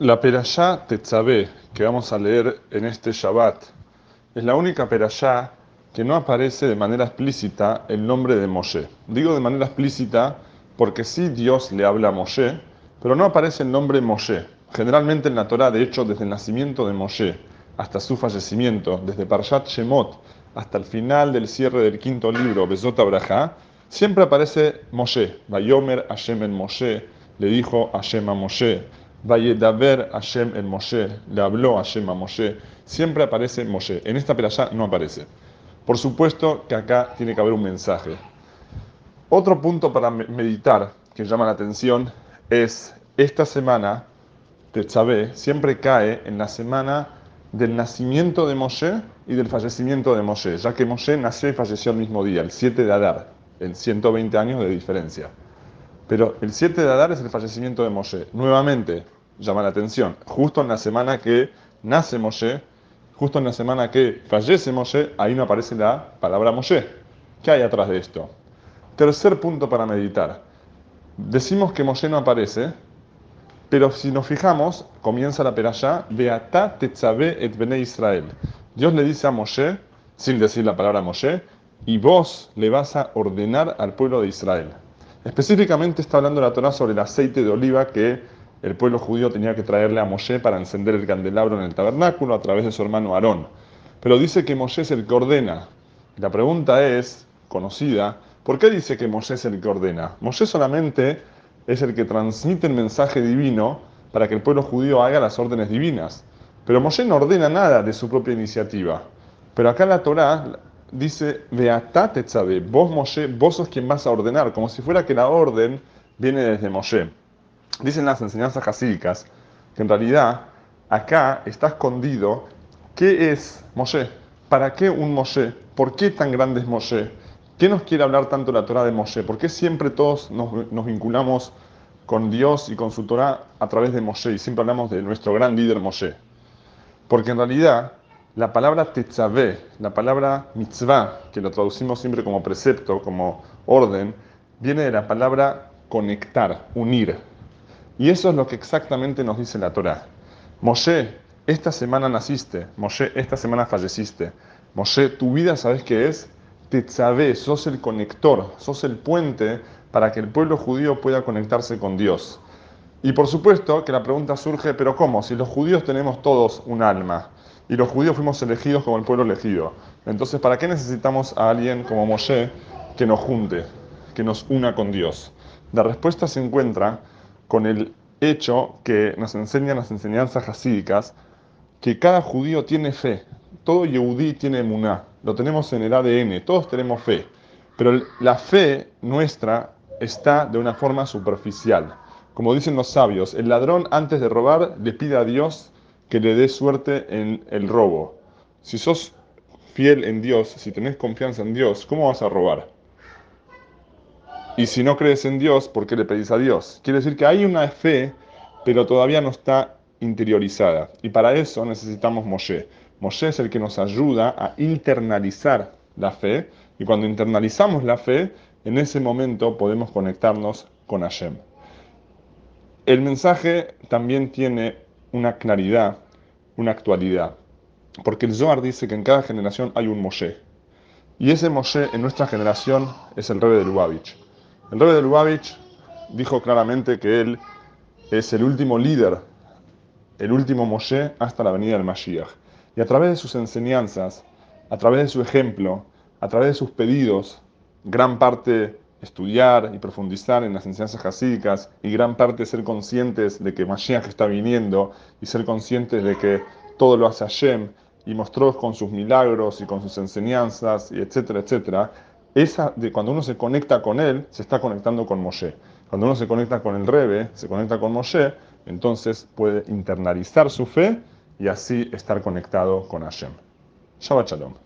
La Perashá Tetzabé que vamos a leer en este Shabbat es la única Perashá que no aparece de manera explícita el nombre de Moshe. Digo de manera explícita porque sí Dios le habla a Moshe, pero no aparece el nombre Moshe. Generalmente en la Torah, de hecho, desde el nacimiento de Moshe hasta su fallecimiento, desde Parshat Shemot hasta el final del cierre del quinto libro, Bezot Abraha, siempre aparece Moshe. Vayomer Hashem en Moshe, le dijo Hashem a Moshe. Vayedaber Hashem el Moshe, le habló Hashem a Moshe. Siempre aparece Moshe. En esta perashá no aparece. Por supuesto que acá tiene que haber un mensaje. Otro punto para meditar que llama la atención es esta semana, Tetzabé, siempre cae en la semana del nacimiento de Moshe y del fallecimiento de Moshe, ya que Moshe nació y falleció el mismo día, el 7 de Adar, en 120 años de diferencia. Pero el 7 de Adar es el fallecimiento de Moshe. Nuevamente, llama la atención, justo en la semana que nace Moshe, justo en la semana que fallece Moshe, ahí no aparece la palabra Moshe. ¿Qué hay atrás de esto? Tercer punto para meditar. Decimos que Moshe no aparece, pero si nos fijamos, comienza la perashá, Beata tetzabe et bene Israel. Dios le dice a Moshe, sin decir la palabra Moshe, y vos le vas a ordenar al pueblo de Israel. Específicamente está hablando la Torah sobre el aceite de oliva que el pueblo judío tenía que traerle a Moshe para encender el candelabro en el tabernáculo a través de su hermano Aarón. Pero dice que Moshe es el que ordena. La pregunta es, conocida, ¿por qué dice que Moshe es el que ordena? Moshe solamente es el que transmite el mensaje divino para que el pueblo judío haga las órdenes divinas. Pero Moshe no ordena nada de su propia iniciativa. Pero acá la Torah dice, Beatá tetzabe, vos Moshe, vos sos quien vas a ordenar, como si fuera que la orden viene desde Moshe. Dicen las enseñanzas jasídicas que en realidad acá está escondido qué es Moshe, para qué un Moshe, por qué tan grande es Moshe, qué nos quiere hablar tanto la Torah de Moshe, por qué siempre todos nos, nos vinculamos con Dios y con su Torah a través de Moshe y siempre hablamos de nuestro gran líder Moshe. Porque en realidad la palabra tetzaveh, la palabra mitzvah, que lo traducimos siempre como precepto, como orden, viene de la palabra conectar, unir. Y eso es lo que exactamente nos dice la Torah. Moshe, esta semana naciste, Moshe, esta semana falleciste. Moshe, tu vida, ¿sabes qué es? Tetzaveh, sos el conector, sos el puente para que el pueblo judío pueda conectarse con Dios. Y por supuesto que la pregunta surge, pero ¿cómo? Si los judíos tenemos todos un alma y los judíos fuimos elegidos como el pueblo elegido. Entonces, ¿para qué necesitamos a alguien como Moshe que nos junte, que nos una con Dios? La respuesta se encuentra con el hecho que nos enseñan las enseñanzas hasídicas que cada judío tiene fe. Todo yehudí tiene emuná. Lo tenemos en el ADN. Todos tenemos fe. Pero la fe nuestra está de una forma superficial. Como dicen los sabios, el ladrón antes de robar le pide a Dios que le dé suerte en el robo. Si sos fiel en Dios, si tenés confianza en Dios, ¿cómo vas a robar? Y si no crees en Dios, ¿por qué le pedís a Dios? Quiere decir que hay una fe, pero todavía no está interiorizada. Y para eso necesitamos Moshe. Moshe es el que nos ayuda a internalizar la fe. Y cuando internalizamos la fe, en ese momento podemos conectarnos con Hashem. El mensaje también tiene una claridad, una actualidad. Porque el Zohar dice que en cada generación hay un Moshe. Y ese Moshe en nuestra generación es el rey de Lubavitch. El rey de Lubavitch dijo claramente que él es el último líder, el último Moshe hasta la venida del Mashiach. Y a través de sus enseñanzas, a través de su ejemplo, a través de sus pedidos, gran parte estudiar y profundizar en las enseñanzas hasídicas y gran parte ser conscientes de que Mashiach está viniendo y ser conscientes de que todo lo hace Hashem y mostró con sus milagros y con sus enseñanzas y etcétera, etcétera, esa de cuando uno se conecta con él, se está conectando con Moshe. Cuando uno se conecta con el Rebe, se conecta con Moshe, entonces puede internalizar su fe y así estar conectado con Hashem. Shabbat Shalom.